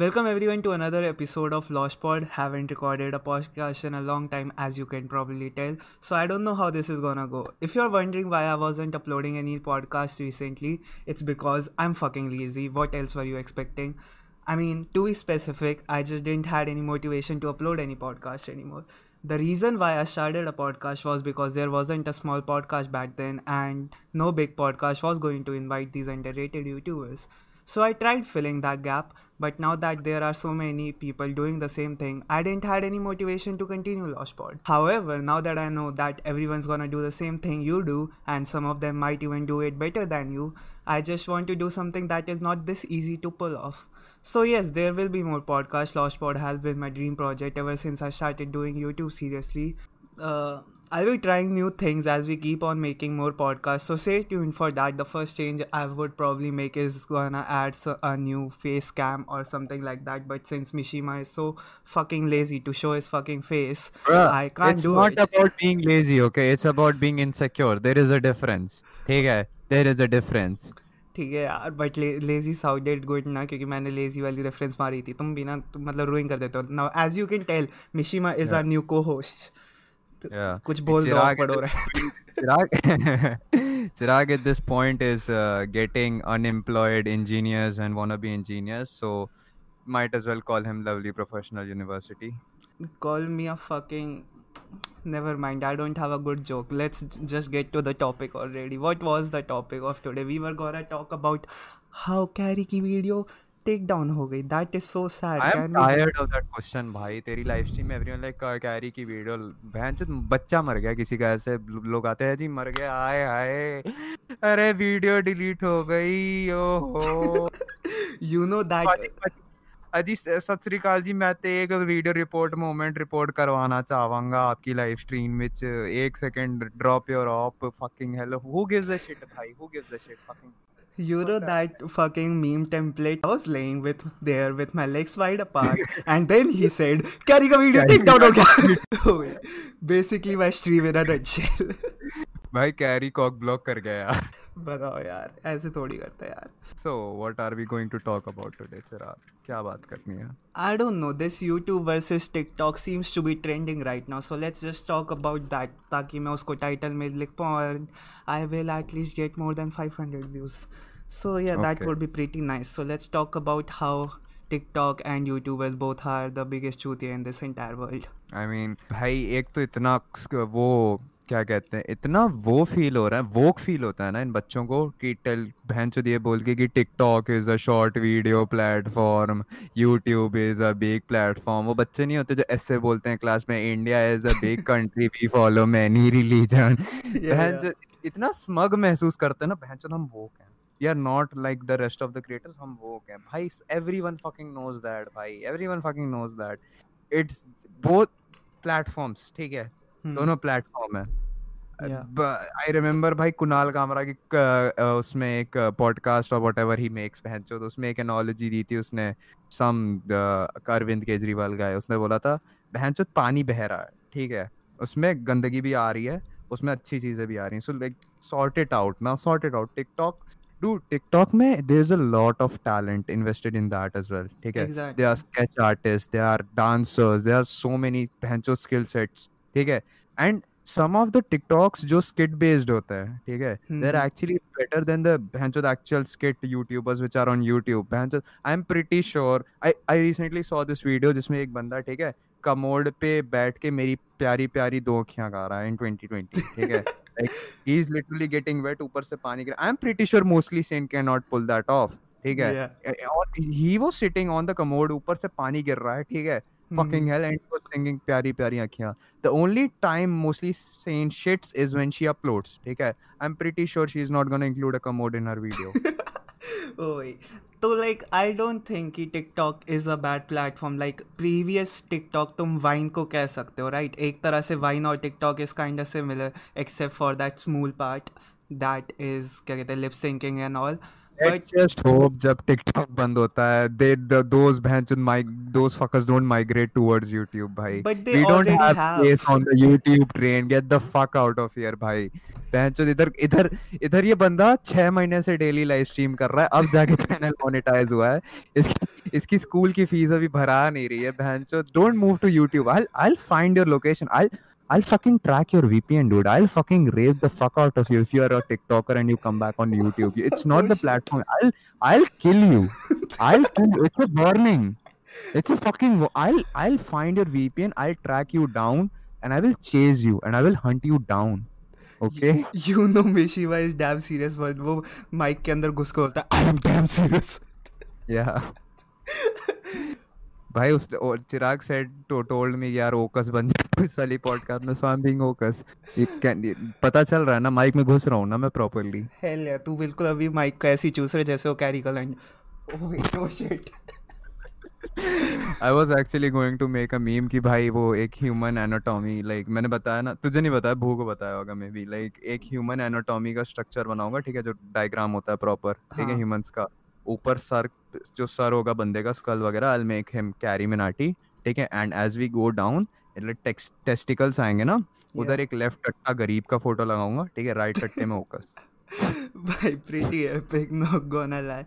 Welcome everyone to another episode of Lost Pod. Haven't recorded a podcast in a long time, as you can probably tell. So I don't know how this is gonna go. If you're wondering why I wasn't uploading any podcast recently, it's because I'm fucking lazy. What else were you expecting? I mean, to be specific, I just didn't had any motivation to upload any podcast anymore. The reason why I started a podcast was because there wasn't a small podcast back then, and no big podcast was going to invite these underrated YouTubers. So I tried filling that gap, but now that there are so many people doing the same thing, I didn't had any motivation to continue Lost Pod. However, now that I know that everyone's gonna do the same thing you do, and some of them might even do it better than you, I just want to do something that is not this easy to pull off. So yes, there will be more podcasts. Lost Pod has been my dream project ever since I started doing YouTube seriously Uh, I'll be trying new things as we keep on making more podcasts. So stay tuned for that. The first change I would probably make is gonna add a new face cam or something like that. But since Mishima is so fucking lazy to show his fucking face, Bruh, I can't it's do not it. about being lazy, okay? It's about being insecure. There is a difference. Okay, there is a difference. ठीक है यार but lazy sounded good ना क्योंकि मैंने lazy वाली reference मारी थी तुम बिना तुम मतलब रोइंग कर देते हो now as you can tell Mishima is our new co host कुछ बोल दो पढ़ो रहे Chirag, Chirag at this point is uh, getting unemployed engineers and wannabe engineers, so might as well call him Lovely Professional University. Call me a fucking. Never mind, I don't have a good joke. Let's just get to the topic already. What was the topic of today? We were gonna talk about how Carrie की video take down हो गई। That is so sad I am tired of that question भाई। तेरी live stream में everyone like carry की video बहन चोद बच्चा मर गया किसी का ऐसे लोग आते हैं जी मर गया आए आए। अरे वीडियो डिलीट हो गई ओहो। यू नो दैट अजी सत श्रीकाल जी मैं ते एक वीडियो रिपोर्ट मोमेंट रिपोर्ट करवाना चाहूँगा आपकी लाइव स्ट्रीम ਵਿੱਚ एक second drop your off fucking hello who gives a shit भाई? Who gives a shit fucking you know that fucking meme template? I was laying with there with my legs wide apart and then he said carry ka video take down okay? basically my stream in a nutshell भाई Carry cock block कर गया यार बताओ यार ऐसे थोड़ी करते यार so what are we going to talk about today Chirag क्या बात करनी है I don't know this YouTube versus TikTok seems to be trending right now so let's just talk about that ताकि मैं उसको टाइटल में लिख पाऊँ और I will at least get more than 500 views yeah, okay. that would be pretty nice. So let's talk about how TikTok and YouTubers both are the biggest chutia in this entire world. I mean, भाई एक तो इतना वो क्या कहते हैं इतना वो फील हो रहा है वोक फील होता है ना इन बच्चों को कि टेल बहन चो दिए बोल के कि TikTok is a short video platform YouTube is a big platform वो बच्चे नहीं होते जो ऐसे बोलते हैं क्लास में India is a big country we follow many religion बहन इतना स्मग महसूस करते हैं ना बहन चो हम वोक हैं. We are not like the rest of the creators हम वो क्या भाई everyone fucking knows that भाई. Everyone fucking knows that. It's both platforms ठीक है. दोनों प्लेटफॉर्म है। आई रिमेम्बर भाई कुणाल कामरा की उसमें एक पॉडकास्ट और वट एवर ही मेक्स पहन चो तो उसमें एक एनोलॉजी दी थी उसने। सम अरविंद केजरीवाल का उसने बोला था बहन चो पानी बह रहा है ठीक है? उसमें गंदगी भी आ रही है उसमें अच्छी चीज़ें भी आ रही हैं। So like sort it out ना sort it out TikTok dude tiktok mein there's a lot of talent invested in that as well ठीक है? They are sketch artists they are dancers there are so many पहचो skill sets ठीक है? And some of the TikToks जो skit based होता है ठीक है? They are actually better than the भैंचोद actual skit YouTubers which are on YouTube भैंचोद I am pretty sure I I recently saw this video जिसमें एक बंदा ठीक है कमोड पे बैठ के मेरी प्यारी प्यारी दो अखियाँ गा रहा है इन 2020 ठीक है? Like he is literally getting wet ऊपर से पानी गिर I am pretty sure mostly sane can not pull that off ठीक है eh, eh, और he was sitting on the commode ऊपर से पानी गिर रहा है ठीक है? Fucking hell and he was singing प्यारी प्यारी अखियाँ the only time mostly Saint shits is when she uploads ठीक है? I'm pretty sure she's not gonna include a commode in her video. ओए तो लाइक आई डोंट थिंक कि TikTok is a bad platform like previous TikTok तुम Vine को कह सकते हो राइट right? एक तरह से वाइन और TikTok is kind of similar except for that Smule part that is क्या कहते हैं lip syncing and all Let's just hope जब TikTok बंद होता है they the those bhans my those fuckers don't migrate towards YouTube भाई but they we don't have, have place on the YouTube train get the fuck out of here भाई बहन इधर इधर इधर ये बंदा छह महीने से डेली लाइव स्ट्रीम कर रहा है अब जाके चैनल मोनेटाइज हुआ है इसकी इसकी स्कूल की फ़ीस अभी भरा नहीं रही है बहन don't move to YouTube I I find your location I I'll fucking track your VPN, dude. I'll fucking rape the fuck out of you if you're a TikToker and you come back on YouTube. It's not the platform. I'll I'll kill you. I'll kill you. It's a warning. It's a fucking. I'll I'll find your VPN. I'll track you down and I will chase you and I will hunt you down. Okay. You know Mishiva is damn serious but वो mic के अंदर घुस के बोलता I am damn serious. Yeah. भाई उस Chirag said तो told me यार ओकस बन जाए इस वाली पॉडकास्ट में सो आई एम बीइंग ये कैन पता चल रहा है ना माइक में घुस रहा हूँ ना मैं प्रॉपर्ली हेल यार तू बिल्कुल अभी माइक को ऐसे चूस रहे जैसे वो कैरी कलन ओह no shit I was actually going to make a meme कि भाई वो एक ह्यूमन एनाटॉमी लाइक मैंने बताया ना तुझे नहीं बताया भू को बताया होगा मे बी लाइक एक ह्यूमन एनाटॉमी का स्ट्रक्चर बनाऊँगा ठीक है जो डायग्राम होता है प्रॉपर ठीक है ह्यूमंस हाँ। का। ऊपर सर जो सर होगा बंदे का स्कल वगैरह I make him Carry Minati ठीक है and as we go down testicles आएँगे ना उधर एक लेफ़्ट टट्टा गरीब का फ़ोटो लगाऊँगा ठीक है राइट टट्टे में फोकस भाई pretty epic no gonna lie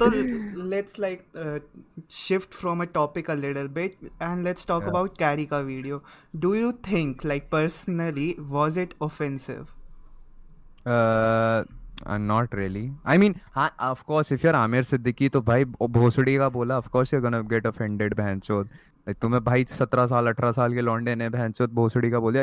so let's like uh, shift from a topic a little bit and let's talk yeah. about Karika video. Do you think like personally was it Uh Uh, not really. I mean, हाँ, of course, if you're Amir Siddiqui, तो भाई भोसड़ी का बोला, of course you're gonna get offended, बहन चोद. तुम्हें भाई सत्रह साल अठारह साल के लौंडे ने बहन भोसड़ी का बोला.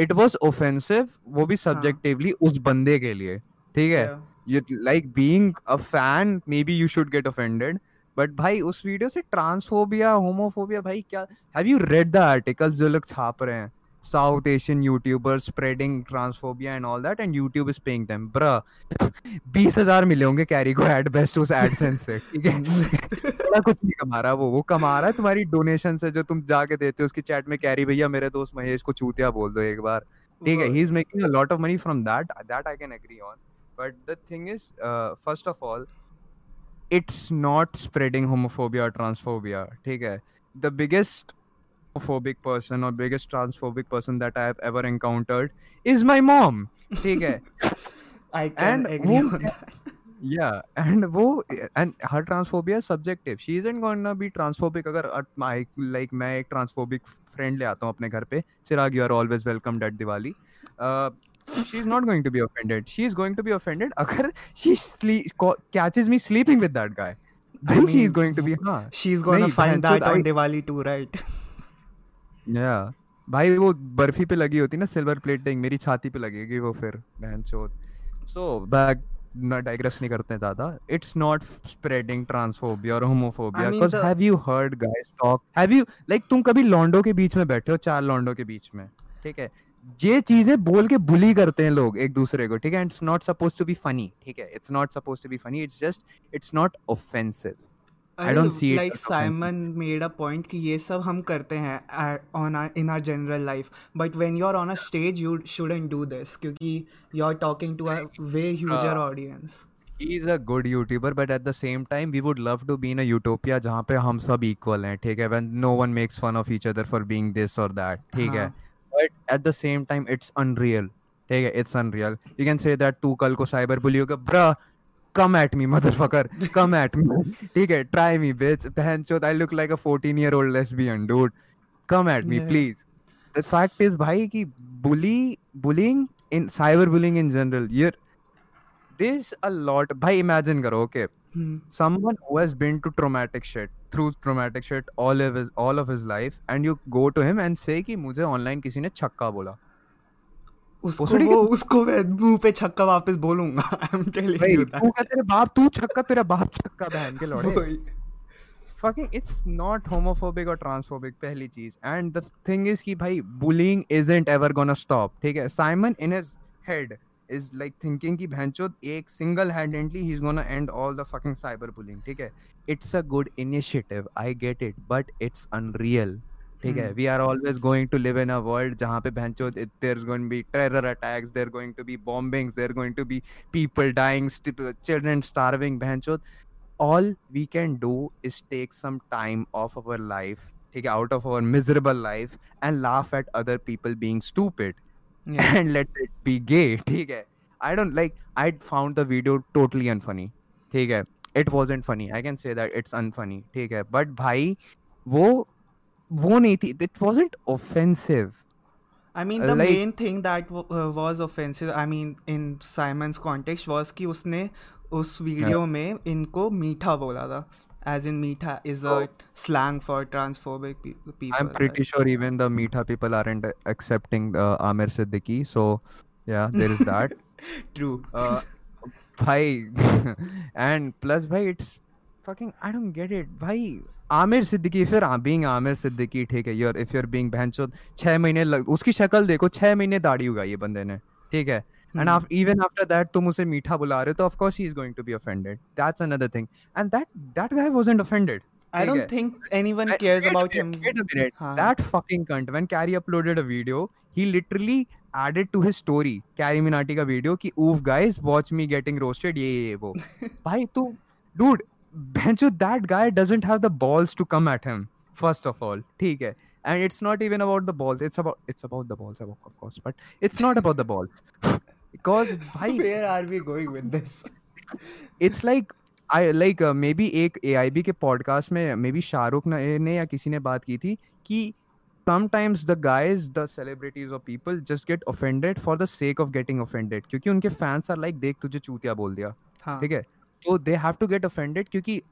It was offensive, वो भी subjectively हाँ. उस बंदे के लिए, ठीक है? Yeah. You like being a fan, maybe you should get offended. But भाई उस वीडियो से ट्रांसफोबिया होमोफोबिया भाई क्या have you read the articles जो लोग छाप रहे हैं South Asian YouTubers spreading transphobia and all that, and YouTube is paying them. Bruh, बीस हज़ार मिले होंगे कैरी को एड बेस्ट उस एडसेंस से ठीक है? बड़ा कुछ नहीं कमा रहा वो वो कमा रहा है तुम्हारी डोनेशन से जो तुम जाके देते हो उसकी चैट में कैरी भैया मेरे दोस्त महेश को चूतिया बोल दो एक बार। ठीक है he is making a lot of money from that that I can agree on but the thing is first of all it's not spreading homophobia or transphobia ठीक है? The biggest homophobic person or biggest transphobic person that I have ever encountered is my mom. ठीक है. I can and agree on that. Yeah, and वो and her transphobia is subjective. She isn't gonna be transphobic अगर my like मैं एक transphobic friend ले आता हूँ अपने घर पे. Chirag, you are always welcomed at Diwali. Uh, she's not going to be offended. She is going to be offended अगर she sleep catches me sleeping with that guy. Then I mean, she is going to be हाँ. She's gonna find that on I, Diwali too, right? या। भाई वो बर्फ़ी पे लगी होती ना silver plating मेरी छाती पे लगेगी वो फिर बहन चोद सो बैक ना डाइग्रेस नहीं करते ज़्यादा। इट्स नॉट स्प्रेडिंग ट्रांसफोबिया और homophobia because have you heard guys talk have you like तुम कभी लॉन्डो के बीच में बैठे हो चार लॉन्डो के बीच में? ठीक है? ये चीज़ें बोल के बुली करते हैं लोग एक दूसरे को ठीक है? It's not suppose to be funny ठीक है? It's not suppose to be funny it's just it's not offensive I don't see like Simon made a point कि ये सब हम करते हैं on our, in our general life but when you're on a stage you shouldn't do this क्योंकि you're talking to a way huger uh, audience He's a good YouTuber, but at the same time, we would love to be in a utopia जहाँ पे हम सब equal हैं, ठीक है? When no one makes fun of each other for being this or that, ठीक है? But at the same time, it's unreal, ठीक है? It's unreal. You can say that तू कल को cyber bully होगा, bruh, come at me motherfucker come at me ठीक है try me bitch बहन चोद I look like a 14 year old lesbian dude come at me yeah. please the fact is भाई कि bully bullying in cyber bullying in general you're there's a lot भाई imagine करो okay hmm. someone who has been to traumatic shit through traumatic shit all of his all of his life and you go to him and say कि मुझे online किसी ने छक्का बोला उसको वो उसको मैं मुँह पे छक्का वापस बोलूँगा I am telling you that तू तेरे बाप तू छक्का तेरा बाप छक्का बहन के लौड़े fucking it's not homophobic or transphobic पहली चीज़ and the thing is कि भाई bullying isn't ever gonna stop ठीक है Simon in his head is like thinking कि बहनचोद एक single handedly he's gonna end all the fucking cyber bullying ठीक है it's a good initiative I get it but it's unreal ठीक है? We are always going to live in a world जहाँ पे भैंसो there going be terror attacks there going to be bombings there going to be people dying children starving भैंसो all we can do is take some time off our life ठीक है? Out of our miserable life and laugh at other people being stupid and let it be gay ठीक है? I don't like I found the video totally unfunny ठीक है? It was unfunny I can say that it's unfunny ठीक है? But भाई वो वो नहीं थी it wasn't offensive I mean, the like- main thing that w- uh, was offensive, I mean, in Simon's context, was कि उसने उस वीडियो में इनको मीठा बोला था as in मीठा is a Oh. slang for transphobic pe- people I'm pretty sure even the Meetha people aren't accepting uh, Amir Siddiqui so yeah there is that true uh, bhai and plus bhai it's fucking I don't get it bhai Aamir Siddiqui you're being Aamir Siddiqui ठीक है you're if you're being बहनचोद छह महीने लग उसकी शक्ल देखो छह महीने दाढ़ी उगाई है बंदे ने ठीक है and af- even after that तुम उसे मीठा बुला रहे हो तो of course he is going to be offended that's another thing and that that guy wasn't offended I don't है? think anyone Wait- cares wait about minute, him Wait a minute. हाँ. That fucking cunt. When Carrie uploaded a video, he literally added to his story. Carrie Minati का video कि oof guys, watch me getting roasted. ये ये वो. भाई तू, dude, bencho that guy doesn't have the balls to come at him. First of all, ठीक है. And it's not even about the balls. It's about it's about the balls, of course. But it's not about the balls. Because भाई where are we going with this it's like I like maybe एक ए के podcast में मे be Shahrukh ने ने या किसी ने बात की थी कि sometimes the guys the celebrities or people just get offended for the sake of getting offended क्योंकि उनके fans are like देख तुझे चूतिया बोल दिया हाँ ठीक है तो they have to get offended क्योंकि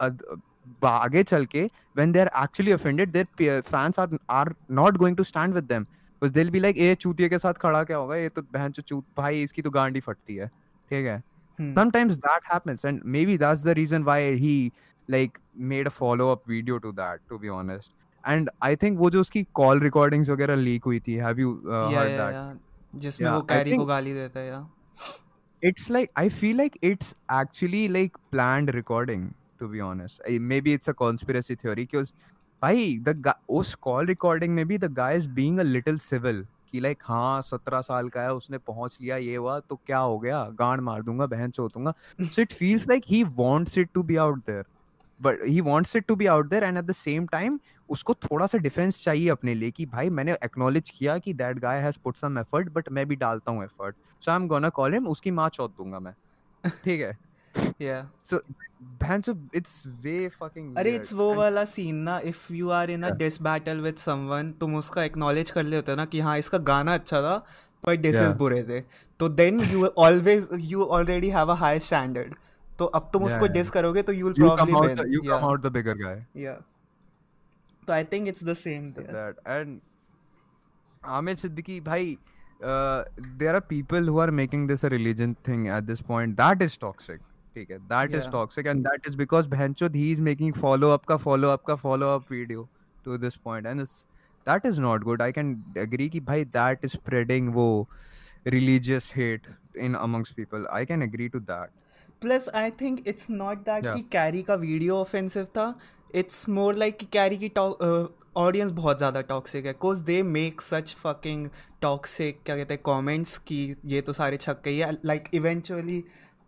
आगे चल के when they are actually offended their fans are are not going to stand with them because they'll be like a चूतिया के साथ खड़ा क्या होगा? ये तो बहन जो चूत भाई इसकी तो गांडी फटती है। ठीक है? Sometimes that happens and maybe that's the reason why he like made a follow up video to that to be honest and I think वो जो उसकी कॉल रिकॉर्डिंग्स वगैरह लीक हुई थी हैव यू हर्ड दैट जिसमें वो Carry को गाली देता है या it's like i feel like it's actually like planned recording to be honest Eh, maybe it's a conspiracy theory because भाई the guy उस call recording में भी the guy is being a little civil कि like हाँ सत्रह साल का है उसने पहुंच लिया ये हुआ तो क्या हो गया गांड मार दूंगा बहन चोतूंगा so it feels like he wants it to be out there but he wants it to be out there and at the same time उसको थोड़ा सा डिफेंस चाहिए अपने लिए कि भाई मैंने एक्नॉलेज किया कि that guy has put some effort but मैं भी डालता हूँ effort so I am gonna call him उसकी माँ चौथ दूँगा मैं। ठीक है? Yeah. So it's way fucking अरे इट्स वो वाला सीन ना if you are in a dis battle with someone तुम उसका एक्नॉलेज कर लेते हो ना कि हाँ इसका गाना अच्छा था पर डिसेस Yeah. बुरे थे। तो then you always you already have a high standard तो अब तुम Yeah, उसको yeah. डिस करोगे तो you will out win the, you come out the bigger guy या तो I think it's the same and Ahmed Siddiqui bhai uh, there are people who are making this a religion thing at this point that is toxic ठीक है that is Yeah. toxic and that is because बहनचोद he is making follow up का follow up का follow up video to this point and it's that is not good I can agree कि भाई that is spreading वो religious hate in amongst people I can agree to that plus I think it's not that कि carry का video offensive था. It's more like कि carry की audience बहुत ज़्यादा टॉक्सिक है. Cause they make such fucking toxic क्या कहते हैं कॉमेंट्स कि ये तो सारे छक्के ही. है like eventually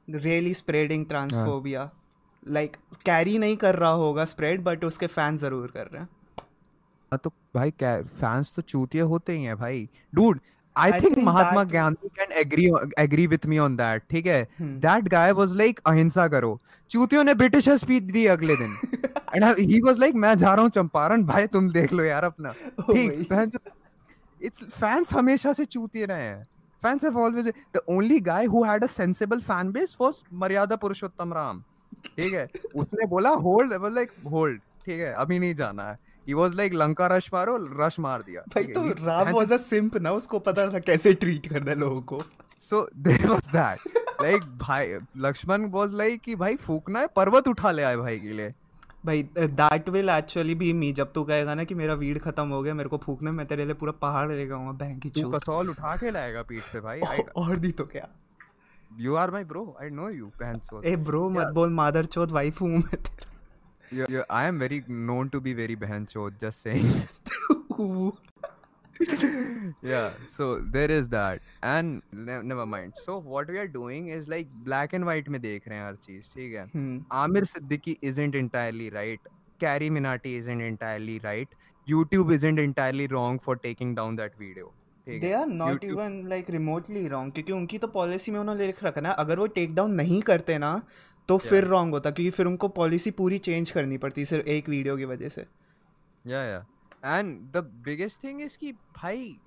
really spreading transphobia like Carry नहीं कर रहा होगा स्प्रेड बट उसके फ़ैन ज़रूर कर रहे हैं. हाँ तो भाई क्या फैंस तो चूतिए होते ही हैं भाई. Dude I I think think Mahatma that- Gandhi can agree agree with me on that ठीक है? Hmm. That guy was like अहिंसा करो। चूतियों ने ब्रिटिश स्पीच दी अगले दिन। एंड ही वाज लाइक मैं जा रहा हूँ चंपारण भाई तुम देख लो यार अपना। Oh ठीक इट्स फैंस हमेशा से चूतिए रहे हैं। Fans have always the only guy who had a sensible fan base was Maryada Purushottam Ram ठीक है? उसने बोला होल्ड लाइक होल्ड ठीक है? अभी नहीं जाना है। He was like Lanka rush मारो रश मार दिया. भाई तो राम वाज अ सिंप ना उसको पता था कैसे ट्रीट करना है लोगों को। So there was that like भाई लक्ष्मण वाज लाइक कि भाई फूकना है पर्वत उठा ले आए भाई के लिए। भाई that will actually be me जब तू कहेगा ना कि मेरा वीड खत्म हो गया मेरे को फूकना मैं तेरे लिए पूरा पहाड़ लेगा आऊँगा बैंक की तू कसौल उठा के लाएगा पीठ पे भाई और दी तो क्या? You are my bro I know you pants a bro मत बोल मादर चोद वाइफ हूँ मैं तेरा। I am very known to be very behenchod, just saying. yeah, so there is that. And ne- never mind. So what we are doing is like black and white में देख रहे हैं हर चीज ठीक है हम्म Amir Siddiqui isn't entirely right. Carrie Minati isn't entirely right. YouTube isn't entirely wrong for taking down that video. ठीक दे है are not YouTube even like remotely wrong क्योंकि उनकी तो पॉलिसी में उन्होंने लिख रखा ना अगर वो टेक डाउन नहीं करते ना तो yeah. फिर रॉन्ग होता क्योंकि फिर उनको पॉलिसी पूरी चेंज करनी पड़ती सिर्फ़ एक वीडियो की वजह से। Yeah yeah and the biggest thing is कि भाई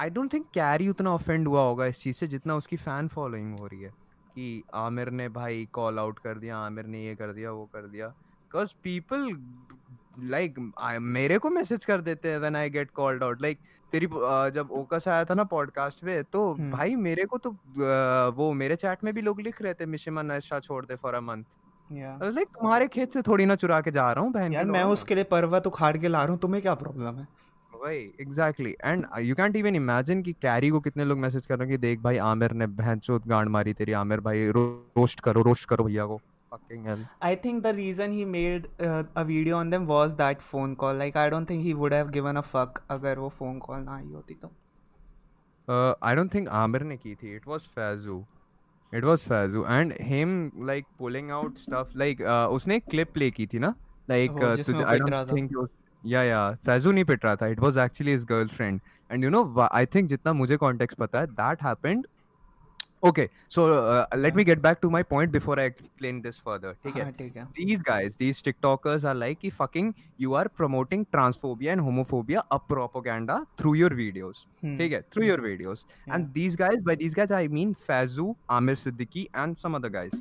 आई डोंट थिंक कैरी उतना ऑफेंड हुआ होगा इस चीज़ से जितना उसकी फ़ैन फॉलोइंग हो रही है। कि आमिर ने भाई कॉल आउट कर दिया आमिर ने ये कर दिया वो कर दिया। बिकॉज़ पीपल लाइक like, मेरे को मैसेज कर देते हैं when I get called out like तेरी uh, जब ओकस आया था ना पॉडकास्ट पे तो हम्म। भाई मेरे को तो uh, वो मेरे चैट में भी लोग लिख रहे थे मिशिमा नशा छोड़ दे फॉर अ मंथ या लाइक तुम्हारे खेत से थोड़ी ना चुरा के जा रहा हूँ बहन यार मैं उसके लिए पर्वत उखाड़ के ला रहा हूँ तुम्हें क्या प्रॉब्लम है? वही exactly and you can't even imagine कि कैरी को कितने लोग मैसेज कर रहे हैं कि देख भाई आमिर ने बहन गांड मारी तेरी आमिर भाई रो, रोस्ट करो रोस्ट करो भैया को। Fucking hell I think the reason he made uh, a video on them was that phone call. Like I don't think he would have given a fuck अगर वो phone call ना आई होती तो. uh, I don't think Aamir ने की थी it was Faizu it was Faizu and him like pulling out stuff like uh, उसने एक clip play की थी ना like वो uh, तुझे I don't think was yeah yeah Faizu नहीं पिट रहा था it was actually his girlfriend and you know wha- I think जितना मुझे context पता है that happened okay so uh, let me get back to my point before I explain this further ठीक है हाँ ठीक है. these guys, these TikTokers are like, कि fucking you are promoting transphobia and homophobia, a propaganda through your videos. Hmm. ठीक है, through your videos. And these guys, by these guys, I mean Fazu, Amir Siddiqui, and some other guys.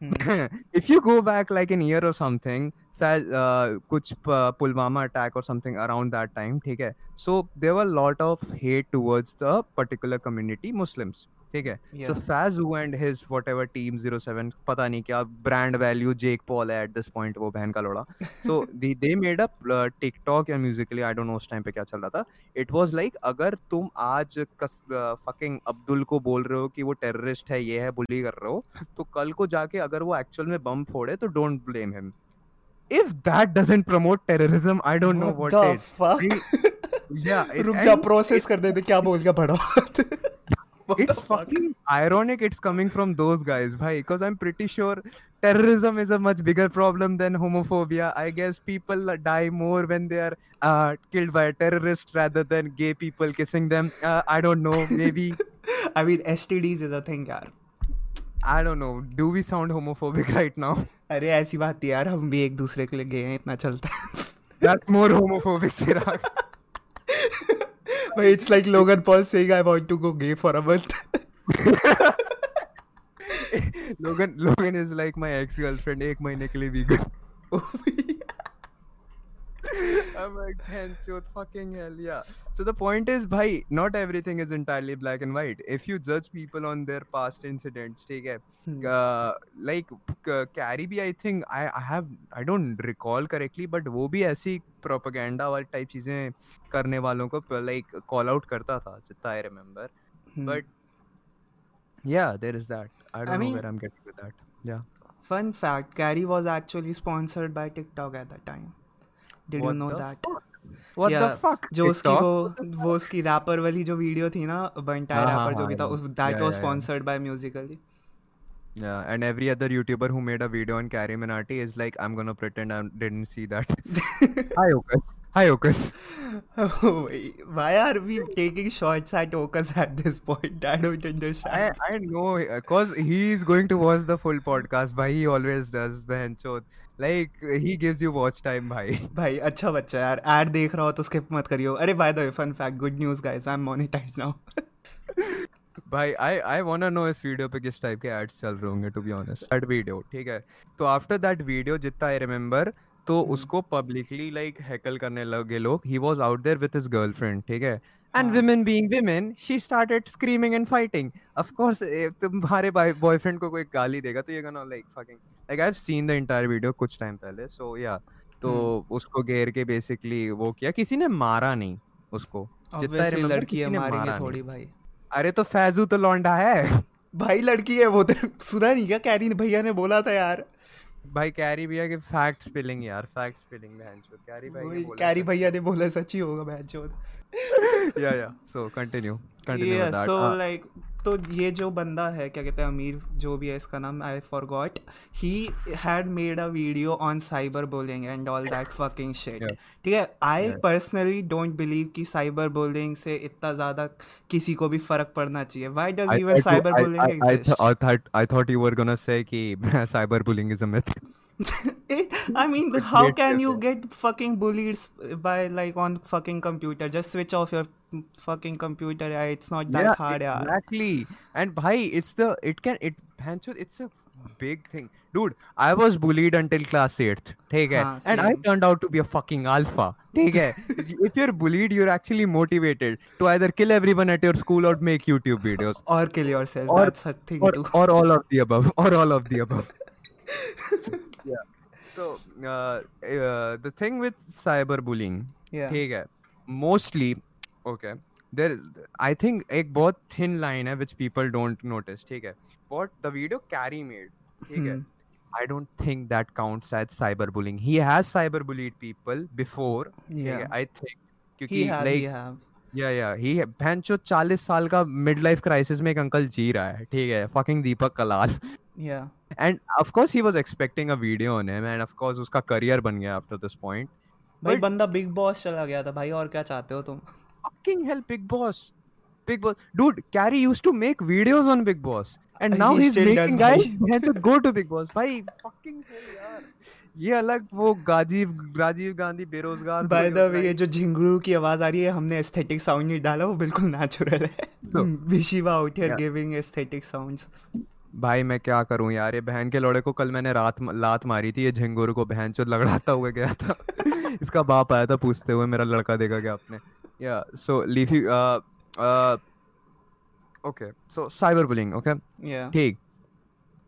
Hmm. if you go back like an year or something, Faz, uh, कुछ प- Pulwama attack or something around that time, ठीक है. So there were a lot of hate towards the particular community, Muslims. ठीक है? So Faiz and his whatever team zero seven पता नहीं क्या brand value Jake Paul है at this point वो बहन का लोड़ा। So they made up TikTok या म्यूजिकली आई डोंट नो उस टाइम पे क्या चल रहा था। इट वॉज़ लाइक अगर तुम आज फकिंग uh, अब्दुल को बोल रहे हो कि वो टेररिस्ट है ये है बुली कर रहे हो तो कल को जाके अगर वो एक्चुअल में बम फोड़े तो don't blame him if that doesn't promote terrorism I don't know what या रुक जा प्रोसेस कर देते तो क्या बोल गया भड़ा। What the it's fuck? fucking ironic it's coming from those guys bhai because i'm pretty sure terrorism is a much bigger problem than homophobia i guess people die more when they are uh, killed by a terrorist rather than gay people kissing them uh, i don't know maybe I mean STDs is a thing यार. i don't know do we sound homophobic right now अरे ऐसी बात नहीं यार हम भी एक दूसरे के लिए गए हैं इतना चलता है. that's more homophobic chirag it's like Logan Paul saying, "I want to go gay for a month." Logan Logan is like my ex girlfriend. One month vegan. I'm like, so fucking hell, yeah. So the point is, bhai, not everything is entirely black and white. If you judge people on their past incidents, take है, Hmm. uh, like uh, Carrie भी, I think I I have I don't recall correctly, but वो भी ऐसी propaganda वाली type चीज़ें करने वालों को like call out करता था, जितना I remember. Hmm. But yeah, there is that. I don't I know mean- where I'm getting with that. Yeah. Fun fact: Carrie was actually sponsored by TikTok at that time. Did you know that? What Yeah, the fuck? जो उसकी वो वो उसकी wrapper वाली जो video थी ना बंटाई हाँ, हाँ, रैपर जो हाँ, भी था उस that Yeah, was. Sponsored by Musically Yeah, and every other YouTuber who made a video on Carrie Minati is like, I'm gonna pretend I didn't see that. Hi, Okus. Hi, Okus. why are we taking shots at Okas at this point? I don't understand. I, I know, because he's going to watch the full podcast, bhai. He always does, man. So, like, he gives you watch time, bhai. भाई अच्छा बच्चा यार add देख रहा हो तो skip मत करियो अरे the way fun fact good news guys I am monetize now भाई आई आई वांट नो इस वीडियो पे किस टाइप के एड्स चल रहे होंगे to be honest that video ठीक है तो आफ्टर दैट वीडियो जितना आई रिमेम्बर तो उसको पब्लिकली लाइक हैकल करने लगे लोग। He was out there with his girlfriend ठीक है? And women being women she started screaming and fighting. Of course if तुम्हारे बॉयफ्रेंड को कोई गाली देगा तो ये gonna like fucking like I've seen the entire video कुछ टाइम पहले so yeah. तो उसको घेर के बेसिकली वो किया। किसी ने मारा नहीं उसको। जितना लड़की है मारेंगे थोड़ी भाई। अरे तो फैजू तो लौंडा है। भाई लड़की है वो तो। सुना नहीं क्या? कैरी भैया ने बोला था यार। भाई कैरी भैया के फैक्ट स्पिलिंग यार फैक्ट स्पिलिंग बहनचोद कैरी भाई ने बोला कैरी भैया ने बोला सच ही होगा बहनचोद yeah yeah so continue continue with that so like तो ये जो बंदा है क्या कहते हैं अमीर जो भी है इसका नाम I forgot he had made a video on cyber bullying and all that fucking shit ठीक है? आई पर्सनली डोंट बिलीव कि साइबर बुलिंग से इतना ज़्यादा किसी को भी फ़र्क पड़ना चाहिए। Why does even cyber bullying exist I thought I thought you were gonna say कि cyberbullying is a myth. Eh, I mean, how can you get fucking bullied by like on fucking computer? Just switch off your fucking computer. Yeah, it's not that yeah, hard. Yeah, exactly. And bhai, it's the it can it it's a big thing, dude. I was bullied until class eighth. Take हाँ, ah, and I turned out to be a fucking alpha. Take if you're bullied, you're actually motivated to either kill everyone at your school or make YouTube videos or kill yourself. Or, That's a thing or, too. Or all of the above. Or all of the above. Yeah. So uh, uh, the thing with cyberbullying, yeah. ठीक है, mostly okay. There, I think एक बहुत thin line है which people don't notice. ठीक है. What the video Carrie made, ठीक है. I don't think that counts as cyberbullying. He has cyberbullied people before. Yeah. I think. क्योंकि he have, like, he have. Yeah yeah he बहन जो चालीस साल का मिड लाइफ क्राइसिस में एक अंकल जी रहा है ठीक है fucking Deepak Kalal and of course he was expecting a video on him and of course उसका करियर बन गया आफ्टर दिस पॉइंट भाई बंदा बिग बॉस चला गया था भाई और क्या चाहते हो तुम? Fucking hell big boss big boss dude Carry used to make videos on big boss and now he is making guys has to go to big boss भाई फकिंग ये अलग वो गाजीव राजीव गांधी बेरोजगार बाय द वे ये जो झिंगुरू की आवाज़ आ रही है हमने एस्थेटिक साउंड नहीं डाला वो बिल्कुल नेचुरल है विशिवा out here giving aesthetic sounds भाई मैं क्या करूँ यार? ये बहन के लोड़े को कल मैंने रात लात मारी थी ये झिंगुर को बहन चो लगड़ाता हुए गया था। इसका बाप आया था पूछते हुए मेरा लड़का देखा क्या आपने yeah so Leafy okay so cyber bullying okay ठीक।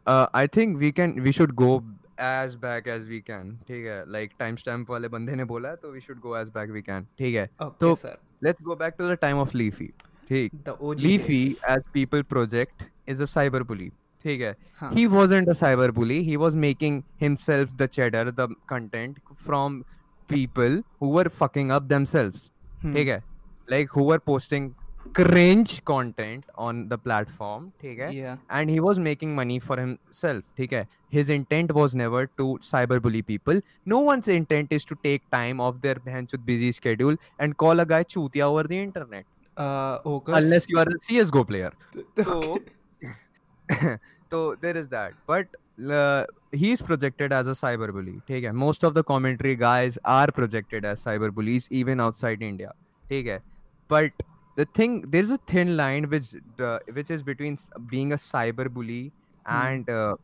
I think we can we should go as back as we can ठीक है? लाइक टाइम स्टैम्प वाले बंदे ने बोला है तो we should go as back we can ठीक है? तो let's go back to the time of Leafy ठीक? Leafy as people project is a cyber bully ठीक है he wasn't a cyber bully he was making himself the cheddar the content from people who were fucking up themselves ठीक है like who were posting cringe content on the platform ठीक है yeah. and he was making money for himself ठीक है his intent was never to cyberbully people no one's intent is to take time off their busy schedule and call a guy chutia over the internet uh, okay. unless you are a CSGO player so so there is that but uh, he's projected as a cyberbully ठीक है most of the commentary guys are projected as cyberbullies even outside India ठीक है but the thing there's a thin line which uh, which is between being a cyberbully hmm. and uh,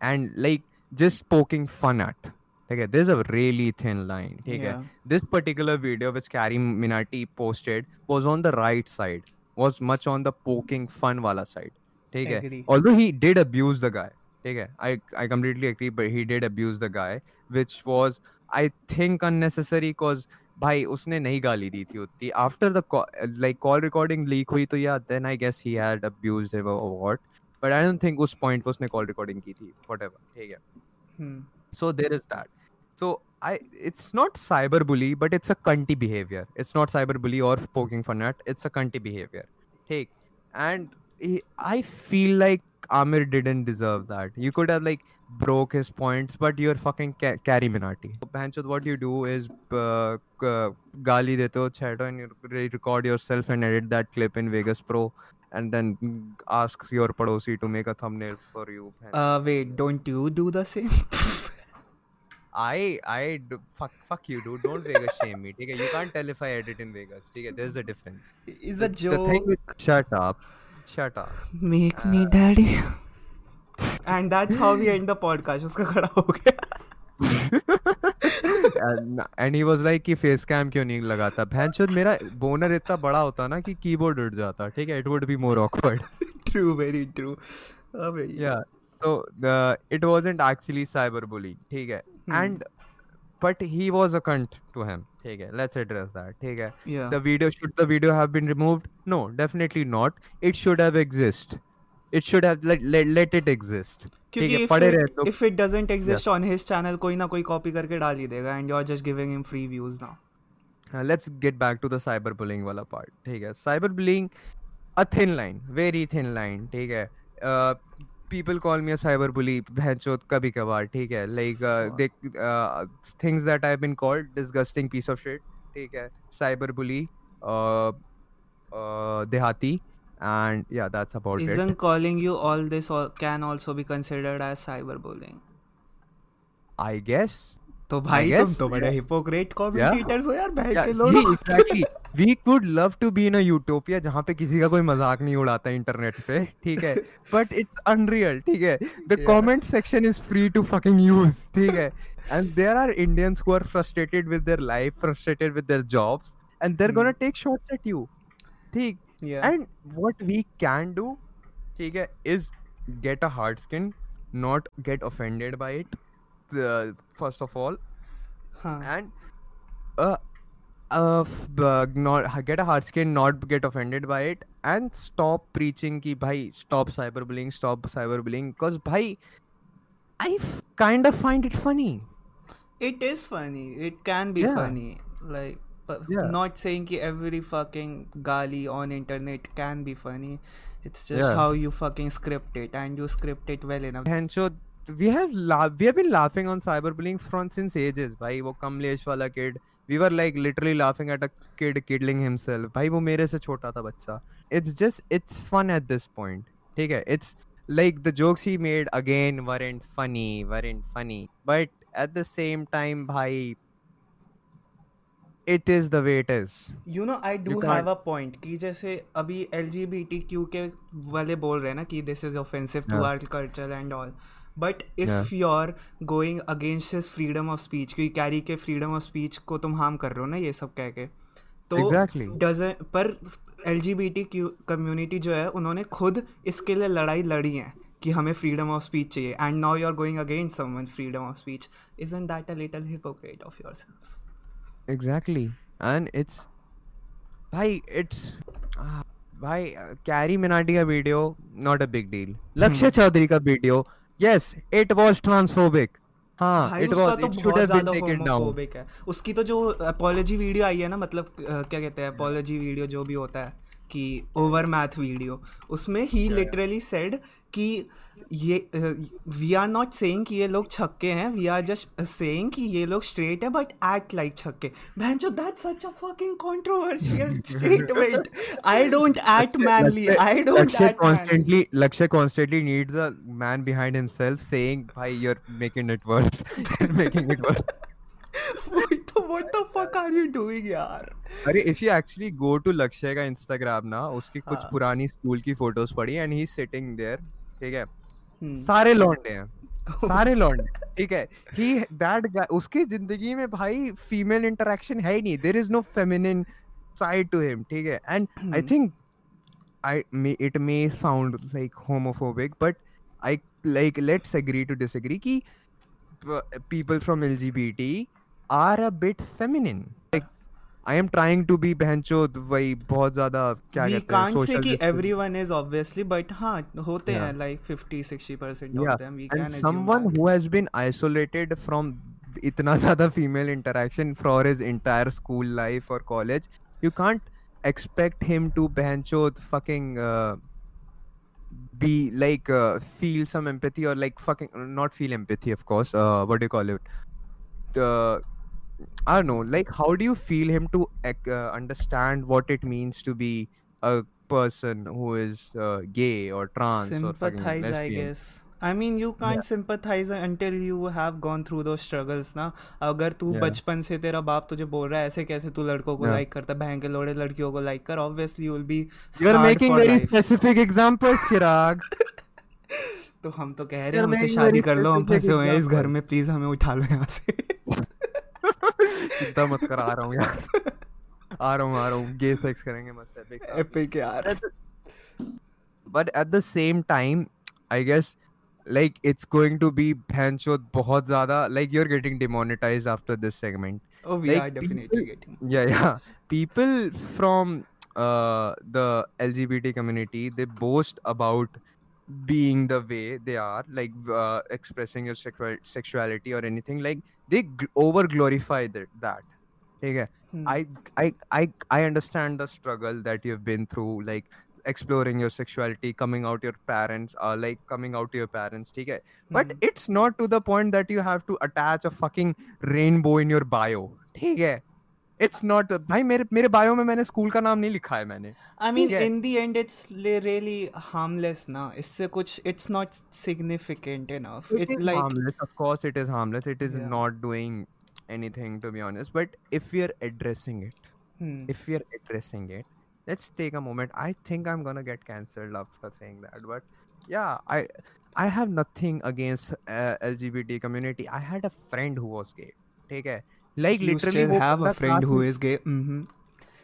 and like just poking fun at okay there's a really thin line okay yeah. this particular video which Carrie Minati posted was on the right side was much on the poking fun wala side ठीक है। Although he did abuse the guy ठीक है। I I completely agree but he did abuse the guy which was I think unnecessary cause भाई उसने नहीं गाली दी थी उतनी। After the like call recording leak हुई तो yeah then I guess he had abuse him और what but I don't think उस पॉइंट पर उसने कॉल रिकॉर्डिंग की थी व्हाटएवर ठीक है। So there is that so I it's not cyber bully but it's a cunty behaviour it's not cyber bully और poking for net it's a cunty behaviour ठीक। And I feel like Amir didn't deserve that. You could have like broke his points, but you're fucking ca- Carrie Minati. So, what you do is uh, gali dete ho chato and you record yourself and edit that clip in Vegas Pro and then ask your padosi to make a thumbnail for you. Uh, wait, don't you do the same? I I do, fuck fuck you dude don't Vegas shame me okay you can't tell if I edit in Vegas okay there's a difference is a joke the thing with, shut up shut up. Make uh, me daddy. And that's how we and the podcast उसका खड़ा हो गया। And he was like कि face cam क्यों नहीं लगाता? भैंचोद मेरा बोनर इतना बड़ा होता ना कि कीबोर्ड उड़ जाता ठीक है? It would be more awkward true very true yeah. So it wasn't actually cyber bullying ठीक है? And but he was a cunt to him ठीक है let's address that ठीक है yeah. the video should the video have been removed no definitely not it should have exist it should have let let, let it exist क्योंकि पड़े रहे तो if it doesn't exist yeah. on his channel कोई ना कोई copy करके डाल ही देगा and you're just giving him free views now uh, let's get back to the cyberbullying wala part ठीक है cyberbullying a thin line very thin line ठीक है uh, people call me a cyber bully बहनचोद कभी कभार ठीक है like uh, they uh, things that I've been called disgusting piece of shit ठीक है cyber bully uh, uh, dehati and yeah that's about isn't it Isn't calling you all this or can also be considered as cyberbullying? I guess तो भाई तुम तो बड़े hypocrite commentators हो यार बहन के लोग exactly we could love to be in utopia जहाँ पे किसी का कोई मज़ाक नहीं उड़ाता इंटरनेट पे ठीक है? बट इट्स अनरियल ठीक है? The comment section is free to fucking use ठीक है? And there are Indians who are frustrated with their life frustrated with their jobs and they're gonna take shots at you ठीक? And what we can do ठीक है is get a hard skin not get offended by it first of all and uh, not get a hard skin not get offended by it and stop preaching ki bhai stop cyberbullying stop cyberbullying because bhai i f- kind of find it funny It is funny. It can be Yeah. funny. Like, Yeah. not saying ki every fucking gali on internet can be funny. It's just Yeah. how you fucking script it, and you script it well enough. and so we have la- we have been laughing on cyberbullying front since ages bhai wo kamlesh wala kid we were like literally laughing at a kid killing himself bhai wo mere se chota tha bachcha it's just it's fun at this point ठीक है it's like the jokes he made again weren't funny weren't funny but at the same time bhai it is the way it is you know I do You have a point कि जैसे अभी L G B T Q के वाले बोल रहे हैं ना कि this is offensive to Yeah. Culture and all but if you are going against his freedom of speech क्योंकि कैरी के फ्रीडम ऑफ़ स्पीच को तुम हार्म कर रहे हो ना ये सब कह के तो Exactly. पर L G B T community जो है उन्होंने खुद इसके लिए लड़ाई लड़ी है कि हमें फ्रीडम ऑफ़ स्पीच चाहिए। And now you are going against someone freedom of speech isn't that a little hypocrite of yourself exactly. And it's bhai it's ah, bhai uh, carry minati ka video not a big deal. lakshya chaudhary ka video yes it was transphobic. हाँ भाई it उसका was it should बहुत have been ज़्यादा taken down. Homophobic है। उसकी तो जो apology video आई है ना मतलब क्या कहते हैं अपोलॉजी वीडियो जो भी होता है कि ओवर मैथ वीडियो उसमें ही लिटरली सेड कि ये वी आर नॉट सेइंग कि ये लोग छक्के हैं वी आर जस्ट सेइंग कि ये लोग स्ट्रेट है बट एक्ट लाइक छक्के। बहन जो that's such a fucking controversial statement I don't act manly I don't Lakshya act manly constantly Lakshya constantly needs a man behind himself saying bhai you're making it worse. You're making it worse. तो what the fuck are you doing यार अरे if you actually go to Lakshya का Instagram ना उसकी कुछ हाँ। पुरानी school की फ़ोटोज़ पड़ी एंड ही सिटिंग देयर ठीक है? हम्म। सारे लौंडे हैं। सारे लौंडे ठीक है? ही दैट उसकी ज़िंदगी में भाई फीमेल इंटरेक्शन है ही नहीं। There is no feminine side to him ठीक है? And I think I may it may sound like homophobic but I like let's agree to disagree कि people from LGBT are a bit feminine. Like I am trying to be बहनचोद वही बहुत ज़्यादा क्या we कहते हैं can't say social कि everyone is obviously but हाँ होते Yeah. हैं like 50 60 percent yeah of them we can and assume someone that. who has been isolated from इतना ज़्यादा female interaction for his entire school life or college you can't expect him to बहनचोद fucking uh, be like uh, feel some empathy or like fucking not feel empathy of course uh, what do you call it uh, I don't know like how do you feel him to ac- uh, understand what it means to be a person who is uh, gay or trans or fucking sympathize I lesbian guess I mean you can't sympathize until you have gone through those struggles ना अगर तू Yeah. बचपन से तेरा बाप तुझे बोल रहा है ऐसे कैसे तू लड़कों को Yeah. लाइक करता है बहन के लोड़े लड़कियों को लाइक कर obviously you will be You're scarred making for very life specific examples, Chirag. तो हम तो कह रहे You're हैं हमसे making शादी very कर लो हम specific फंसे हुए हैं इस घर example. में प्लीज हमें उठा लो यहाँ से चिंता मत कर आ रहा हूँ यार आ रहा हूँ आ रहा हूँ गे सेक्स करेंगे मस्त epic साथ में। एपिक यार but at the same time i guess like it's going to be bhanchod bahut zyada like you're getting demonetized after this segment oh we Like, are definitely people- getting yeah yeah people from uh the lgbt community they boast about being the way they are like uh, expressing your sexual sexuality or anything like they gl- over glorify that that okay Hmm. I, I i i understand the struggle that you've been through like exploring your sexuality coming out your parents uh, like coming out to your parents ठीक है but hmm it's not to the point that you have to attach a fucking rainbow in your bio ठीक है it's not भाई मेरे मेरे bio में मैंने school का नाम नहीं लिखा है मैंने I mean, ठीक है in the end, it's li- really harmless ना इससे कुछ it's not significant enough. It It is like harmless, of course. It is harmless. It is yeah. not doing anything, to be honest. But if we are addressing it, Hmm. if we are addressing it, let's take a moment. I think I'm gonna get cancelled after saying that, but yeah, I I have nothing against uh, LGBT community. I had a friend who was gay. ठीक है, like you literally still have a friend who is gay? Mm-hmm.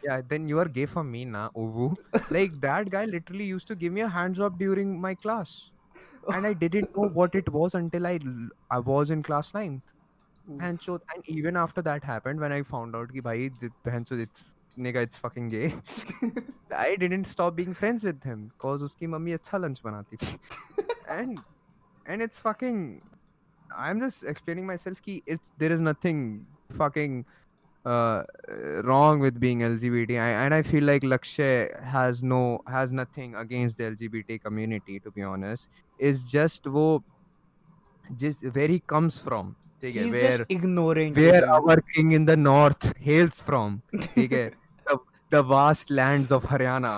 yeah then you are gay for me na uvu. Like that guy literally used to give me a hands up during my class. And i didn't know what it was until i i was in class 9th and so and even after that happened when i found out ki bhai so it's nigga it's fucking gay. I didn't stop being friends with him cause uski mummy acha lunch banati thi. And and it's fucking i'm just explaining myself ki it's there is nothing fucking uh, wrong with being LGBT, I, and I feel like Lakshay has no has nothing against the LGBT community. To be honest, is just वो just where he comes from. ठीक है, He's where just ignorant. to where them. our king in the north hails from. ठीक है, the, the vast lands of Haryana.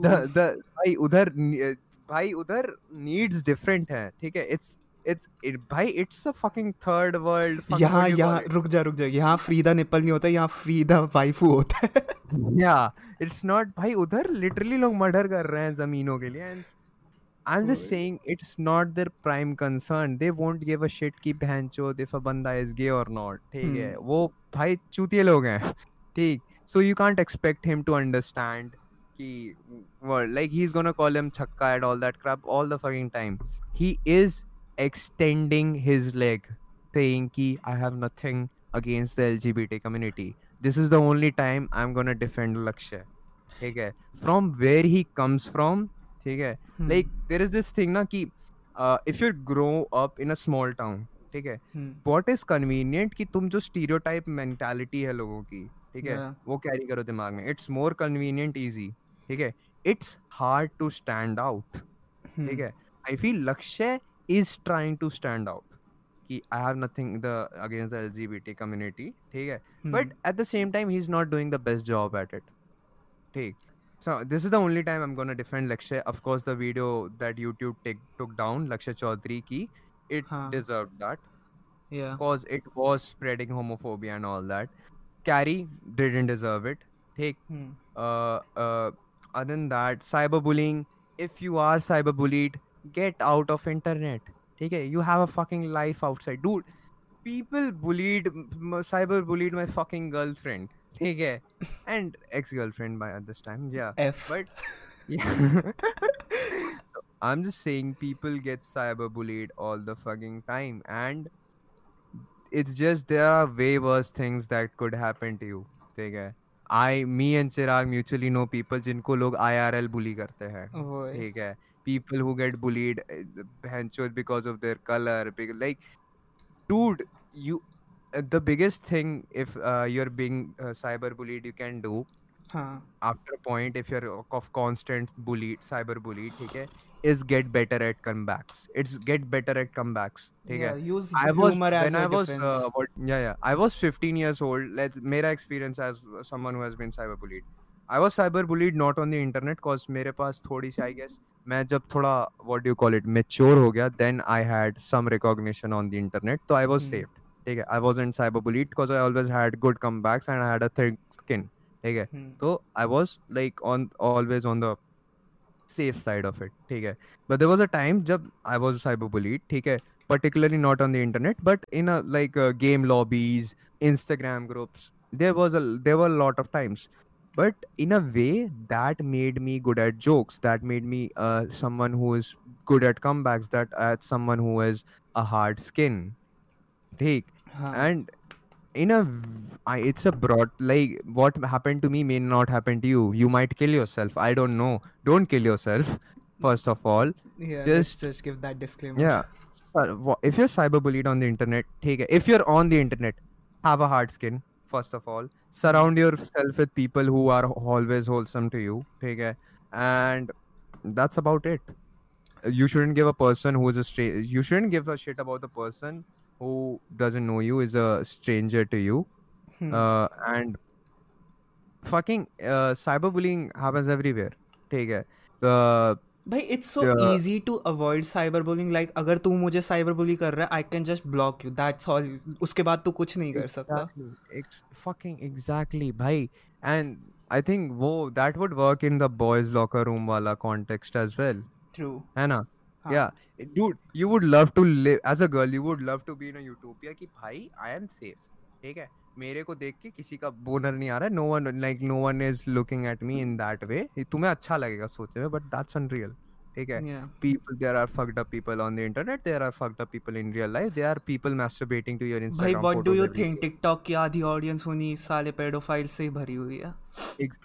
The Oof. the भाई उधर ने- भाई उधर needs different है. ठीक है, it's इट्स इट भाई it's a fucking third world यहाँ यहाँ रुक जा रुक जा। यहाँ फ्रीदा निपल नहीं होता यहाँ फ्रीदा वाइफू होता है। या इट्स नॉट भाई उधर लिटरली लोग मर्डर कर रहे हैं जमीनों के लिए and I am just saying it's not their prime concern they won't give a shit की बहन इफ़ अ बंदा इज़ गे और नॉट ठीक है? Hmm. वो भाई चूतिए लोग हैं ठीक। So you can't expect him to understand कि world like he is gonna call him छक्का at all that crap all the fucking time he is extending his leg saying कि I have nothing against the LGBT community this is the only time I'm gonna defend Lakshya ठीक है from where he comes from ठीक है हम्म, like there is this thing ना कि uh, if you grow up in a small town ठीक है हम्म, what is convenient कि तुम जो stereotype mentality है लोगों की ठीक है. वो कैरी करो दिमाग में it's more convenient easy ठीक है it's hard to stand out ठीक हम्म, है I feel Lakshay is trying to stand out कि I have nothing the against the LGBT community ठीक है but hmm, at the same time he's not doing the best job at it ठीक so this is the only time I'm gonna defend Lakshay of course the video that YouTube take, took down Lakshay Chaudhary की it हाँ deserved that yeah because it was spreading homophobia and all that Carrie didn't deserve it take hmm, uh, uh, other than that cyberbullying if you are cyberbullied get out of internet ठीक है? You have a fucking life outside do people bullied cyber bullied my fucking girlfriend ठीक है? And ex girlfriend by this time but I am just saying people get cyber bullied all the fucking time and it's just there are way worse things that could happen to you ठीक है? I me and Chirag mutually know people जिनको लोग आई R L बुली करते हैं. ठीक है? people who get bullied eh, because of their color like dude you eh, the biggest thing if uh, you're being uh, cyber bullied you can do huh. after a point if you're uh, of constant bullied cyber bullied okay is get better at comebacks. It's get better at comebacks yeah, i was when i was uh, yeah yeah i was 15 years old let mera experience as someone who has been cyber bullied i was cyber bullied not on the internet cause mere paas thodi si i guess. मैं जब थोड़ा what you call it mature हो गया then I had some recognition on the internet तो I was saved ठीक है? I was cyber bullied because I always had good comebacks and I had a thick skin ठीक है? Hmm. तो I was like on always on the safe side of it ठीक है? But there was a time जब I was cyber bullied ठीक है? Particularly not on the internet but in like game lobbies Instagram groups there was there were lot of times but in a way that made me good at jokes. That made me uh, someone who is good at comebacks that at someone who has a hard skin. Take. हाँ and in a it's a broad like what happened to me may not happen to you. You might kill yourself. I don't know. Don't kill yourself first of all. Yeah just- just give that disclaimer. Yeah. If you're cyberbullied on the internet take it. If you're on the internet have a hard skin first of all. Surround yourself with people who are always wholesome to you okay? And that's about it. You shouldn't give a person who is a stra- you shouldn't give a shit about the person who doesn't know you is a stranger to you. Hmm. uh, and fucking uh, cyberbullying happens everywhere take it uh, भाई it's so. Easy to avoid cyber bullying like अगर तू मुझे cyber bully कर रहा है I can just block you that's all उसके बाद तू कुछ नहीं कर सकता. Ex- fucking exactly, bhai. And I think wo that would work in the boys' locker room wala context as well. True है ना? हाँ. Yeah, dude, you would love to live as a girl. You would love to be in a utopia कि भाई I am safe. ठीक है? मेरे को देख के किसी का बोनर नहीं आ रहा है। No one like no one is looking at me in that way तुम्हें अच्छा लगेगा सोचने में बट दैट्स अनरियल ठीक है? People there are fucked up people on the internet there are fucked up people in real life there are people masturbating to your Instagram भाई what do you think TikTok की आधी audience होनी साले paedophile से भरी हुई है।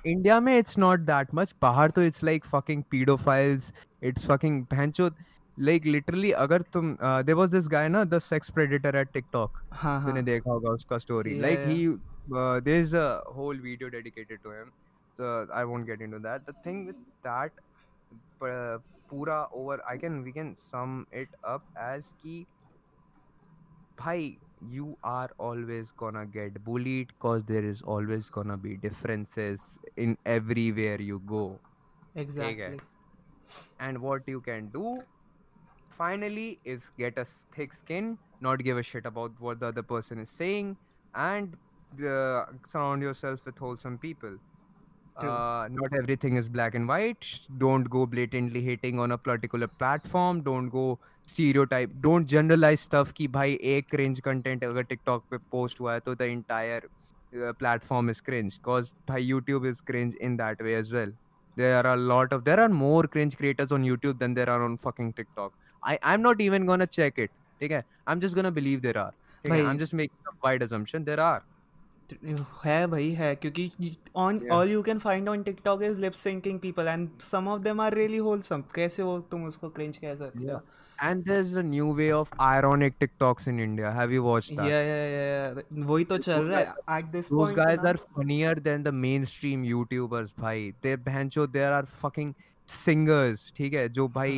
India में इट्स नॉट दैट मच बाहर तो it's like fucking paedophiles it's fucking भैंचोद bhanchod like literally agar tum uh, there was this guy na the sex predator at tiktok हाँ हाँ तूने देखा होगा उसका story Yeah, like yeah. he uh, there's a whole video dedicated to him so i won't get into that the thing with that uh, pura over i can we can sum it up as ki bhai you are always gonna get bullied cause there is always gonna be differences in everywhere you go exactly and what you can do finally is get a s- thick skin not give a shit about what the other person is saying and uh, surround yourself with wholesome people True. uh, not everything is black and white Sh- don't go blatantly hating on a particular platform don't go stereotype don't generalize stuff कि भाई एक cringe content अगर TikTok पे post हुआ है तो the entire uh, platform is cringe cause भाई YouTube is cringe in that way as well there are a lot of there are more cringe creators on YouTube than there are on fucking TikTok. I I'm not even gonna check it. Okay, I'm just gonna believe there are. ठीक है? भाई- I'm just making a wide assumption. There are. है भाई है क्योंकि on Yeah. All you can find on TikTok is lip syncing people and some of them are really wholesome कैसे वो तुम उसको क्रिंज कह सकते हो And there's a new way of ironic TikToks in India. Have you watched that? या या या वही तो चल रहा है at this Those point guys are funnier than the mainstream YouTubers, भाई. They बहनचो there are fucking singers, ठीक है, जो भाई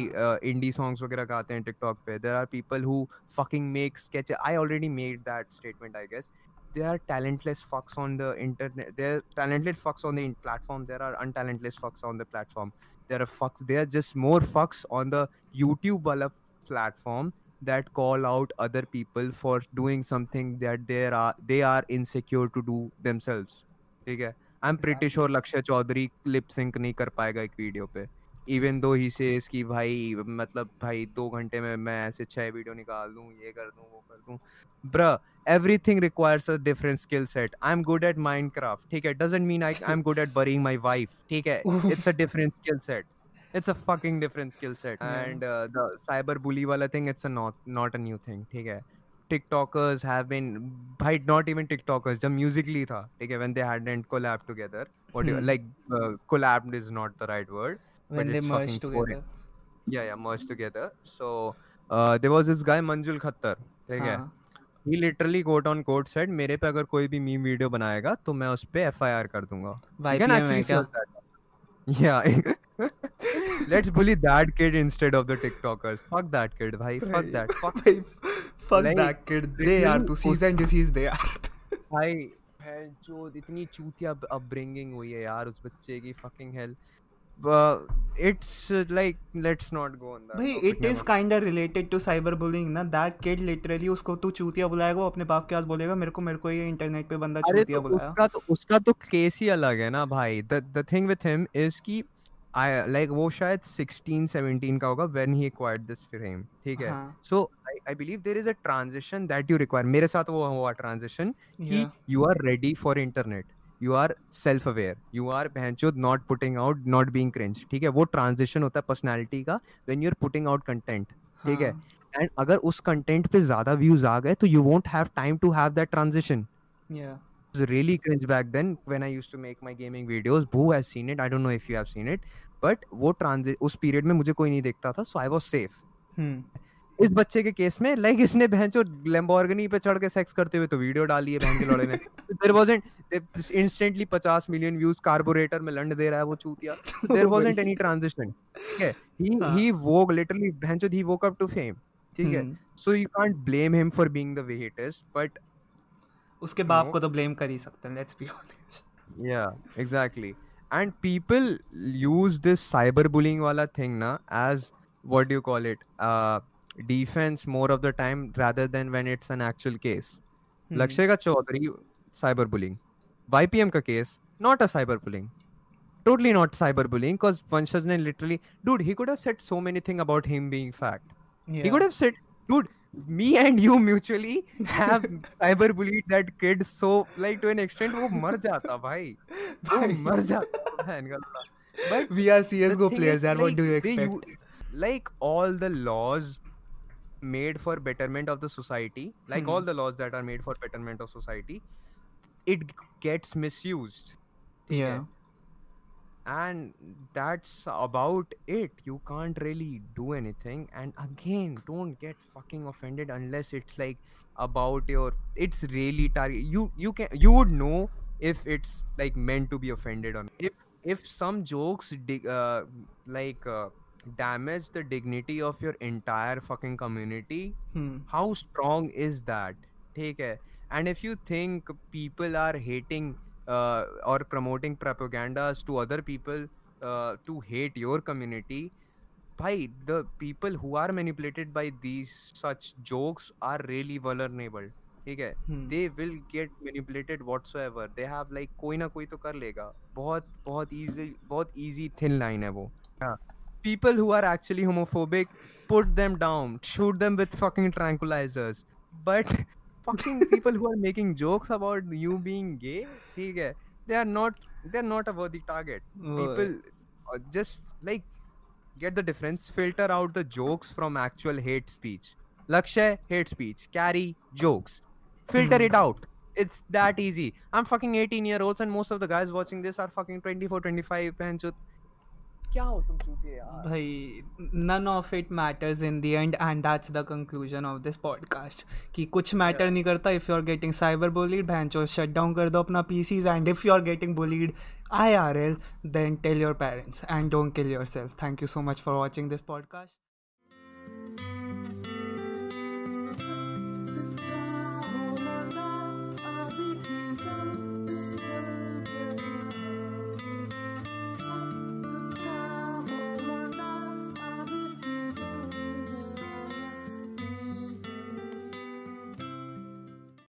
indie songs वगैरह गाते हैं TikTok पे. There are people who fucking make sketches. I already made that statement, I guess. There are talentless fucks on the internet. There are talented fucks on the platform. There are untalentless fucks on the platform. There are fucks. There are just more fucks on the YouTube wala platform that call out other people for doing something that they are they are insecure to do themselves ठीक है I am pretty sure Lakshay Chaudhary lip sync नहीं कर पाएगा एक video पे even दो he says कि भाई मतलब भाई दो घंटे में मैं ऐसे छह वीडियो निकाल दूँ ये कर दूँ वो कर दूँ ब्र everything requires a different skill set i'm good at minecraft ठीक है doesn't mean I, i'm good at burying my wife ठीक है it's a different skill set it's a fucking different skill set Yeah. and uh, the cyber bully wala thing it's a not not a new thing ठीक है TikTokers have been by not even TikTokers जब musically था ठीक है when they hadn't collabed together what do you Hmm. like uh, collabed is not the right word when but they it's merge fucking together boring. yeah yeah merged together so uh, there was this guy Manjul Khattar ठीक है हाँ he literally quote on quote said मेरे पे अगर कोई भी meme video बनाएगा तो मैं उस पे FIR कर दूँगा है search that yeah let's bully that kid instead of the tiktokers fuck that kid bhai fuck that fuck भाई fuck Like, that kid they are literally to cease and desist they are भाई बहनचोद इतनी चूतिया upbringing हुई है यार उस बच्चे की fucking hell it's like let's not go on भाई it is kind related to cyber bullying ना. दैट किड लिटरली उसको तू चूतिया बुलाएगा वो अपने बाप के पास बोलेगा मेरे को मेरे को ये इंटरनेट पे बंदा चूतिया तो बुलाया। उसका तो उसका तो केस ही अलग है ना भाई. The the thing with him is कि आई लाइक वो शायद 16 17 का होगा when he acquired this frame ठीक है? So I I believe there is a transition that you require मेरे साथ वो हुआ ट्रांजिशन कि you are ready for internet. You are self aware you are बहनचोद not putting out not being cringe ठीक है वो ट्रांजिशन होता है पर्सनालिटी का when you're putting out content ठीक है हाँ एंड अगर उस कंटेंट पे ज़्यादा व्यूज़ आ गए तो you won't have time to have that transition really cringe back then when I used to make my gaming videos. Boo has seen it. I don't know if you have seen it. But वो transi उस period में मुझे कोई नहीं देखता था so I was safe. इस बच्चे के केस में लाइक इसने बहन जो लैम्बोर्गिनी पे चढ़ के सेक्स करते हुए तो वीडियो डाली है बहन के लड़े ने there wasn't instantly 50 million views carburettor में लंड दे रहा है वो चूतिया देयर वाजंट एनी ट्रांजिशन ठीक है? ही। ही वोक लिटरली बहन जो he woke up to fame ठीक है? So you can't blame him for being the way he is but उसके बाप को तो ब्लेम कर ही सकते हैं let's be honest yeah exactly and people use this cyber bullying वाला थिंग ना as what do you call it? Uh defense more of the time rather than when it's an actual case hmm. lakshay ka chaudhary cyberbullying ypm ka case not a cyberbullying totally not cyberbullying because vanshaj ne literally dude he could have said so many things about him being fat yeah. he could have said dude me and you mutually have cyberbullied that kid so like to an extent wo mar jata bhai wo mar jata बहन का but we are csgo players yaar like, what do you expect you, like all the laws made for betterment of the society like hmm. all the laws that are made for betterment of society it gets misused. Yeah. And that's about it. You can't really do anything. And again don't get fucking offended unless it's like about your it's really target you you can you would know if it's like meant to be offended on if if some jokes uh, like uh, damage the dignity of your entire fucking community hmm. how strong is that take care and if you think people are hating uh, or promoting propagandas to other people uh, to hate your community by the people who are manipulated by these such jokes are really vulnerable ठीक है they will get manipulated whatsoever they have like कोई ना कोई तो कर लेगा बहुत बहुत इजी बहुत इजी थिन लाइन है वो हाँ people who are actually homophobic, put them down, shoot them with fucking tranquilizers. But fucking people who are making jokes about you being gay, okay, they are not they're not a worthy target. People uh, just like get the difference, filter out the jokes from actual hate speech. Lakshay, hate speech. Carry, jokes. Filter it out. It's that easy. I'm fucking 18 year olds and most of the guys watching this are fucking 24, 25 and क्या हो तुम चूतिए यार? भाई none of it matters in the end and that's the conclusion of this podcast कि कुछ matter नहीं करता if you are getting cyber bullied भैंचो चो शट डाउन कर दो अपना PCs and if you are getting bullied I R L then tell your parents and don't kill yourself thank you so much for watching this podcast